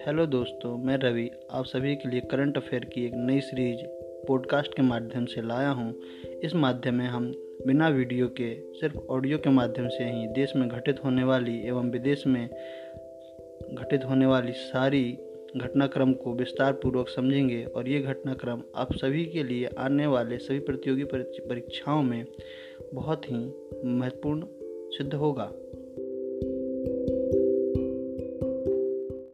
Hello दोस्तों, मैं रवि। आप सभी के लिए करंट अफेयर की एक नई सीरीज़ पॉडकास्ट के माध्यम से लाया हूँ। इस माध्यम में हम बिना वीडियो के, सिर्फ़ ऑडियो के माध्यम से ही देश में घटित होने वाली एवं विदेश में घटित होने वाली सारी घटनाक्रम को विस्तार पूर्वक समझेंगे और ये घटनाक्रम आप सभी के लिए आने वाले सभी प्रतियोगी परीक्षाओं में बहुत ही महत्वपूर्ण सिद्ध होगा।